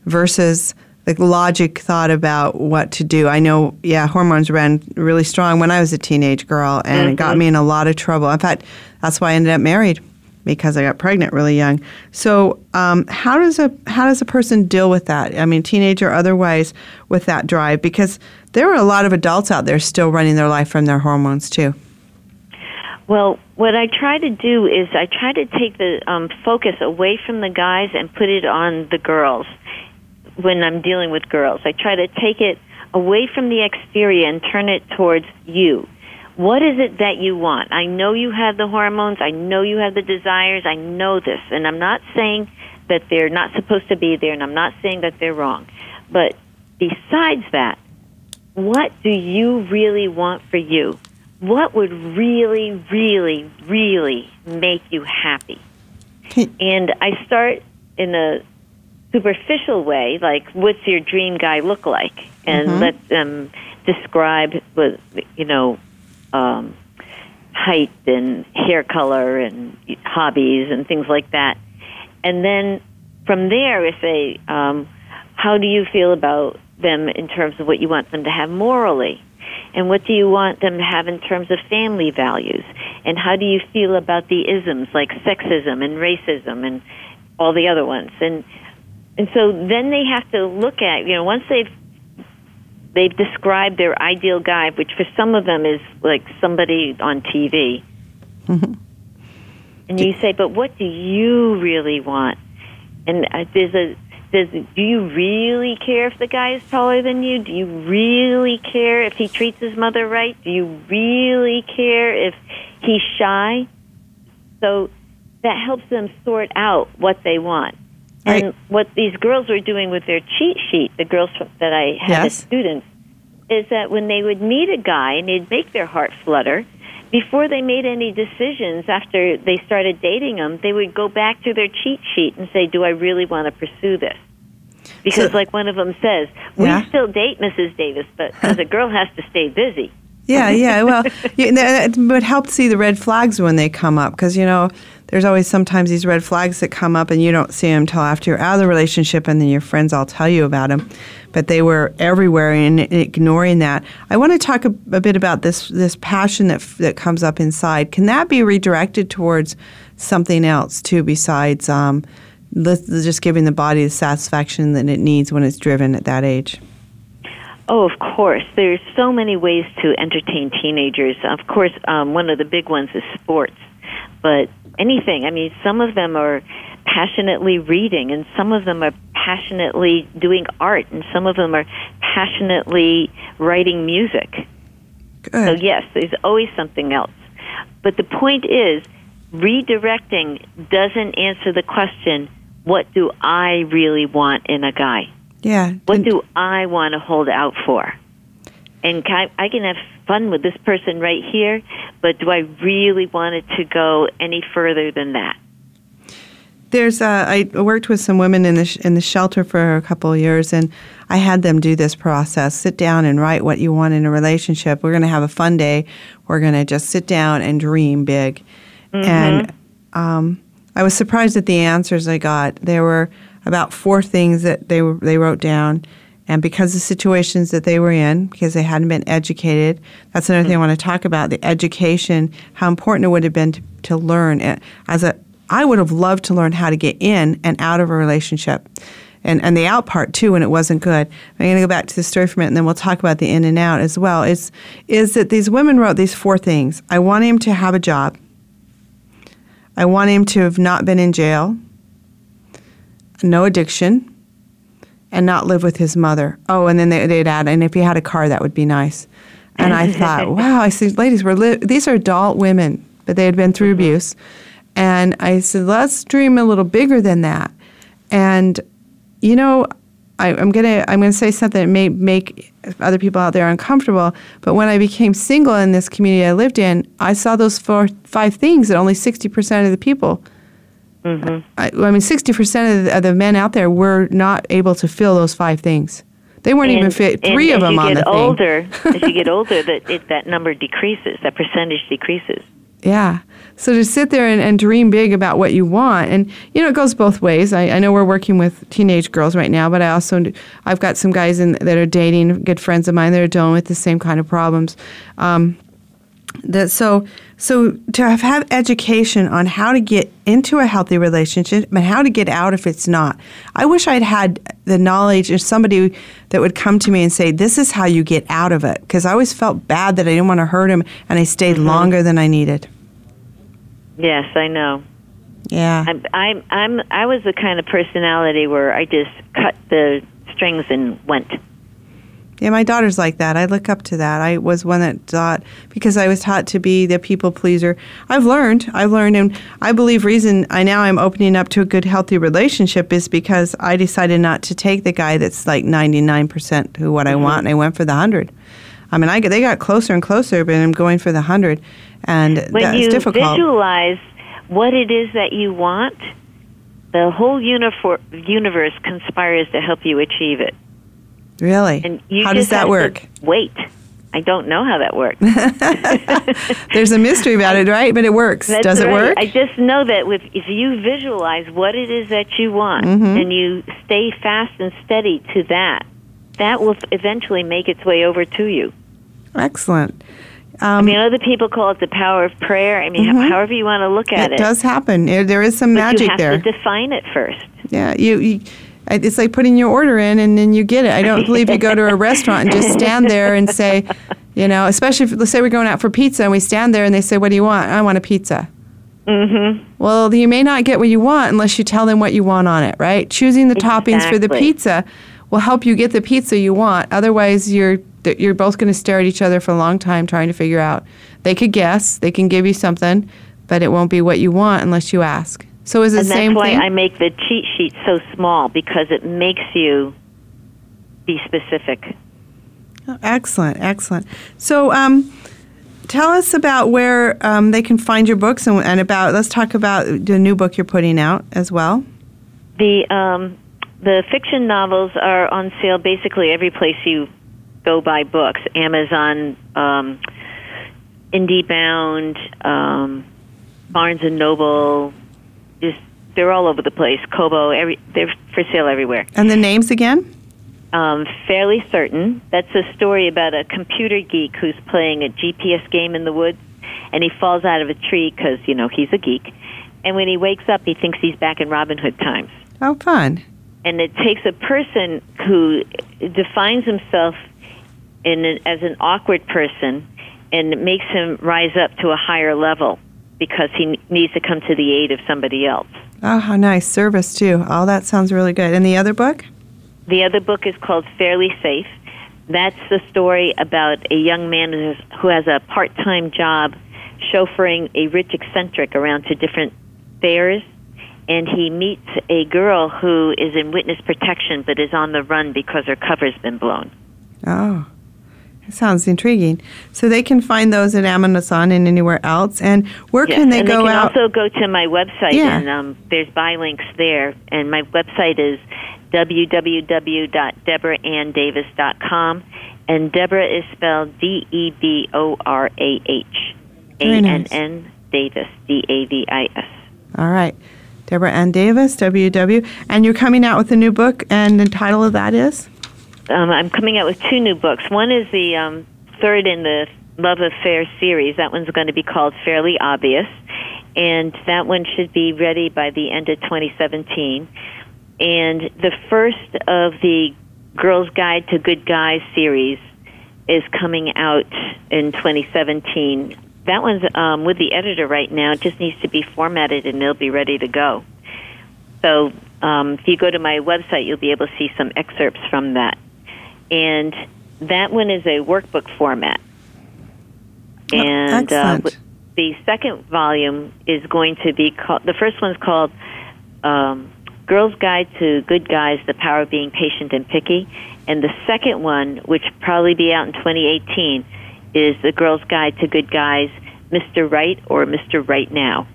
versus the logic thought about what to do. I know, yeah, hormones ran really strong when I was a teenage girl, and mm-hmm. it got mm-hmm. me in a lot of trouble. In fact, that's why I ended up married because I got pregnant really young. So, um, how does a how does a person deal with that? I mean, teenager or otherwise, with that drive? Because there are a lot of adults out there still running their life from their hormones too. Well, what I try to do is I try to take the um, focus away from the guys and put it on the girls when I'm dealing with girls. I try to take it away from the exterior and turn it towards you. What is it that you want? I know you have the hormones. I know you have the desires. I know this. And I'm not saying that they're not supposed to be there, and I'm not saying that they're wrong. But besides that, what do you really want for you? What would really, really, really make you happy? [LAUGHS] and I start in a superficial way, like what's your dream guy look like, and mm-hmm. let them describe what you know, um, height and hair color and hobbies and things like that, and then from there, if they, um, how do you feel about them in terms of what you want them to have morally? And what do you want them to have in terms of family values? And how do you feel about the isms like sexism and racism and all the other ones? And and so then they have to look at you know once they've they've described their ideal guy, which for some of them is like somebody on TV. Mm-hmm. And you say, but what do you really want? And uh, there's a does do you really care if the guy is taller than you? Do you really care if he treats his mother right? Do you really care if he's shy? So that helps them sort out what they want. And what these girls were doing with their cheat sheet, the girls that I had as students, is that when they would meet a guy and it'd make their heart flutter, before they made any decisions after they started dating him, they would go back to their cheat sheet and say, "Do I really want to pursue this?" Because, So- like one of them says, "We Yeah. still date Mrs. Davis, but [LAUGHS] a girl has to stay busy." Yeah, yeah. Well, [LAUGHS] yeah, that would help see the red flags when they come up because you know there's always sometimes these red flags that come up and you don't see them until after you're out of the relationship and then your friends all tell you about them. But they were everywhere and ignoring that. I want to talk a, a bit about this this passion that that comes up inside. Can that be redirected towards something else too besides um, just giving the body the satisfaction that it needs when it's driven at that age? Oh, of course. There's so many ways to entertain teenagers. Of course, um, one of the big ones is sports. But anything. I mean, some of them are passionately reading, and some of them are passionately doing art, and some of them are passionately writing music. Good. So, yes, there's always something else. But the point is, redirecting doesn't answer the question what do I really want in a guy? yeah. What do I want to hold out for? And can I, I can have fun with this person right here, but do I really want it to go any further than that? There's uh, I worked with some women in the sh- in the shelter for a couple of years, and I had them do this process: sit down and write what you want in a relationship. We're going to have a fun day. We're going to just sit down and dream big. And um, I was surprised at the answers I got. There were about four things that they were, they wrote down, and because the situations that they were in, because they hadn't been educated, that's another thing I want to talk about: the education, how important it would have been to, to learn. As a, I would have loved to learn how to get in and out of a relationship. And, and the out part too when it wasn't good. I'm going to go back to the story for a minute, and then we'll talk about the in and out as well. Is is that these women wrote these four things? I want him to have a job. I want him to have not been in jail, no addiction, and not live with his mother. Oh, and then they, they'd add, and if he had a car, that would be nice. And I [LAUGHS] thought, wow, I said, ladies, we're li- these are adult women, but they had been through mm-hmm. abuse. And I said, let's dream a little bigger than that. And, you know, I, I'm gonna I'm gonna say something that may make other people out there uncomfortable. But when I became single in this community I lived in, I saw those four five things that only sixty percent of the people. I, I mean, sixty percent of, the- of the men out there were not able to fill those five things. They weren't even And- fit and three of them on the thing. older, [LAUGHS] as you get older, that it, that number decreases, that percentage decreases. Yeah. So to sit there and, and dream big about what you want, and you know, it goes both ways. I, I know we're working with teenage girls right now, but I also I've got some guys in, that are dating, good friends of mine that are dealing with the same kind of problems. Um, that so so to have, have education on how to get into a healthy relationship and how to get out if it's not. I wish I'd had the knowledge of somebody that would come to me and say, "This is how you get out of it," because I always felt bad that I didn't want to hurt him, and I stayed mm-hmm. longer than I needed. Yes, I know. Yeah. I'm, I'm, I'm, I was the kind of personality where I just cut the strings and went. Yeah, my daughter's like that. I look up to that. I was one that thought because I was taught to be the people pleaser. I've learned. I've learned, and I believe reason I now I'm opening up to a good, healthy relationship is because I decided not to take the guy that's like 99 percent who what I mm-hmm. want, and I went for the hundred. I mean, I they got closer and closer, but I'm going for the hundred, and When that's you difficult. visualize what it is that you want, the whole universe conspires to help you achieve it. Really? And you how does that work? wait. I don't know how that works. [LAUGHS] There's a mystery about it, right? But it works. That's Does it right. work? I just know that with if you visualize what it is that you want Mm-hmm. and you stay fast and steady to that, that will eventually make its way over to you. Excellent. I mean, other people call it the power of prayer. I mean, however you want to look at Mm-hmm. It it. does happen. There there is some but magic you have there. to define it first. Yeah, you, you. It's like putting your order in and then you get it. I don't believe you go to a restaurant and just stand there and say, you know, especially if let's say we're going out for pizza and we stand there and they say, "What do you want?" I want a pizza. Mm-hmm. Well, you may not get what you want unless you tell them what you want on it, right? Choosing the toppings for the pizza will help you get the pizza you want. Otherwise, you're you're both going to stare at each other for a long time trying to figure out. They could guess, they can give you something, but it won't be what you want unless you ask. So is it and the same that's why thing? I make the cheat sheet so small because it makes you be specific. Oh, excellent, excellent. So, um, tell us about where um, they can find your books and, and about. Let's talk about the new book you're putting out as well. The um, the fiction novels are on sale basically every place you go buy books. Amazon, um, IndieBound, um, Barnes and Noble. Just they're all over the place. Kobo, every they're for sale everywhere. And the names again? Um, fairly certain. That's a story about a computer geek who's playing a GPS game in the woods, and he falls out of a tree because you know he's a geek. And when he wakes up, he thinks he's back in Robin Hood times. Oh, fun. And it takes a person who defines himself in an, as an awkward person and it makes him rise up to a higher level because he needs to come to the aid of somebody else. Oh, how nice. Service, too. All that sounds really good. And the other book? The other book is called Fairly Safe. That's the story about a young man who has, a part time job chauffeuring a rich eccentric around to different fairs. And he meets a girl who is in witness protection but is on the run because her cover's been blown. Oh, that sounds intriguing. So they can find those at Amazon and anywhere else. And where Yes, can they and go they can out? also go to my website, Yeah. and um, there's buy links there. And my website is www.deborahanndavis.com. And Deborah is spelled D E B O R A H A N. N Davis D A V I S. All right. Deborah Ann Davis, WW. And you're coming out with a new book, and the title of that is? Um, I'm coming out with two new books. One is the um, third in the Love Affair series. That one's going to be called Fairly Obvious, and that one should be ready by the end of 2017. And the first of the Girls Guide to Good Guys series is coming out in 2017. That one's um, with the editor right now. It just needs to be formatted and it'll be ready to go. So um, if you go to my website, you'll be able to see some excerpts from that. And that one is a workbook format. Oh, And uh, the second volume is going to be called, the first one's called um, Girls Guide to Good Guys The Power of Being Patient and Picky. And the second one, which will probably be out in 2018, is The Girls Guide to Good Guys Mr. Right or Mr. Right Now.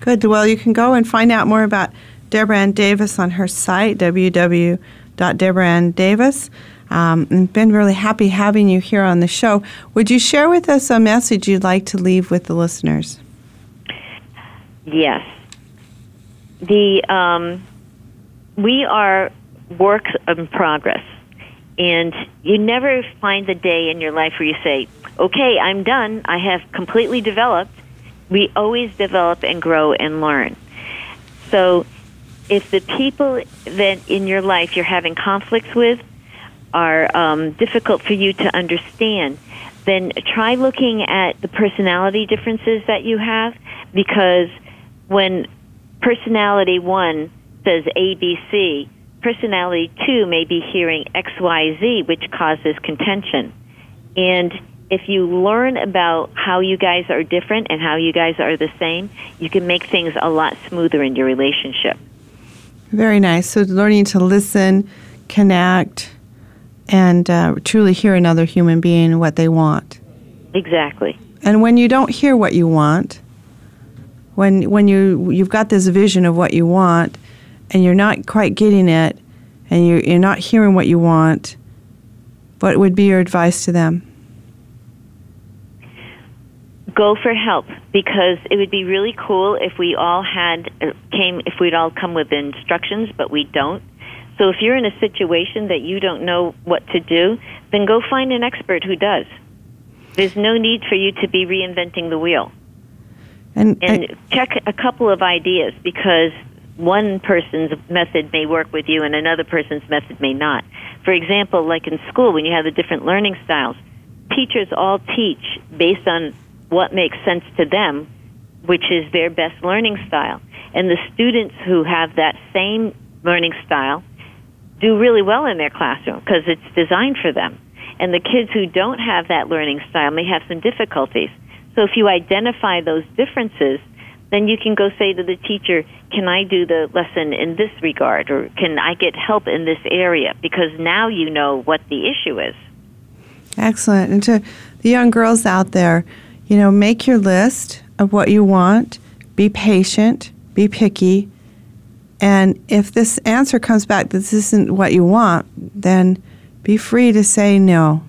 Good. Well, you can go and find out more about Deborah Ann Davis on her site, www.deborahanndavis. Um, and been really happy having you here on the show. Would you share with us a message you'd like to leave with the listeners? Yes. The um, we are works in progress, and you never find the day in your life where you say, "Okay, I'm done. I have completely developed." We always develop and grow and learn. So, if the people that in your life you're having conflicts with are um, difficult for you to understand, then try looking at the personality differences that you have because when personality one says ABC, personality two may be hearing XYZ, which causes contention. And if you learn about how you guys are different and how you guys are the same, you can make things a lot smoother in your relationship. Very nice. So, learning to listen, connect, and uh, truly hear another human being what they want. Exactly. And when you don't hear what you want, when when you you've got this vision of what you want, and you're not quite getting it, and you're you're not hearing what you want, what would be your advice to them? go for help because it would be really cool if we all had uh, came if we'd all come with instructions but we don't so if you're in a situation that you don't know what to do then go find an expert who does there's no need for you to be reinventing the wheel And, and check a couple of ideas because one person's method may work with you and another person's method may not. For example, like in school, when you have the different learning styles, teachers all teach based on what makes sense to them, which is their best learning style. And the students who have that same learning style do really well in their classroom because it's designed for them. And the kids who don't have that learning style may have some difficulties. So if you identify those differences, then you can go say to the teacher, can I do the lesson in this regard or can I get help in this area? Because now you know what the issue is. Excellent. And to the young girls out there, you know, make your list of what you want, be patient, be picky, and if this answer comes back that this isn't what you want, then be free to say no.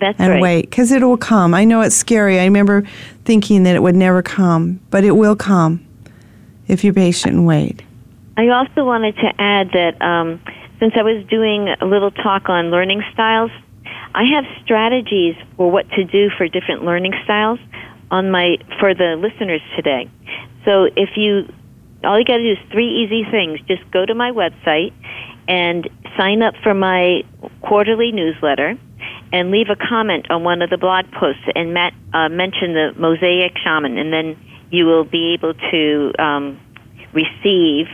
That's and right. wait, because it will come. I know it's scary. I remember thinking that it would never come, but it will come if you're patient and wait. I also wanted to add that um, since I was doing a little talk on learning styles, I have strategies for what to do for different learning styles on my for the listeners today. So if you all you got to do is three easy things. Just go to my website and sign up for my quarterly newsletter and leave a comment on one of the blog posts and met, uh, mention the Mosaic Shaman, and then you will be able to um, receive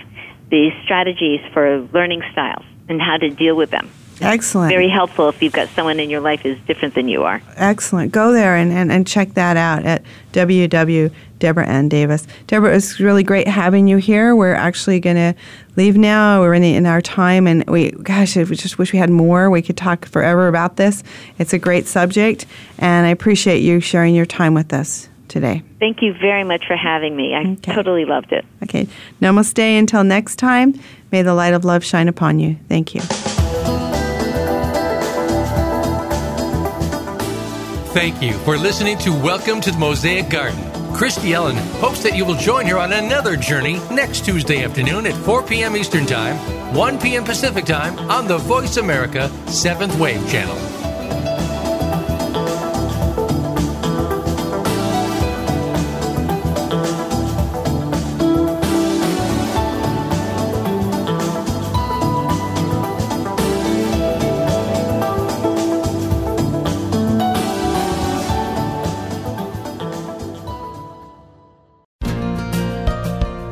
the strategies for learning styles and how to deal with them. Excellent. Very helpful if you've got someone in your life who's different than you are. Excellent. Go there and, and, and check that out at www. Deborah Ann Davis. Deborah, it's really great having you here. We're actually going to leave now. We're in, the, in our time, and we, gosh, we just wish we had more. We could talk forever about this. It's a great subject, and I appreciate you sharing your time with us today. Thank you very much for having me. I Okay. totally loved it. Okay. Namaste until next time. May the light of love shine upon you. Thank you. Thank you for listening to Welcome to the Mosaic Garden. Christy Ellen hopes that you will join her on another journey next Tuesday afternoon at 4 p.m. Eastern Time, 1 p.m. Pacific Time on the Voice America 7th Wave channel.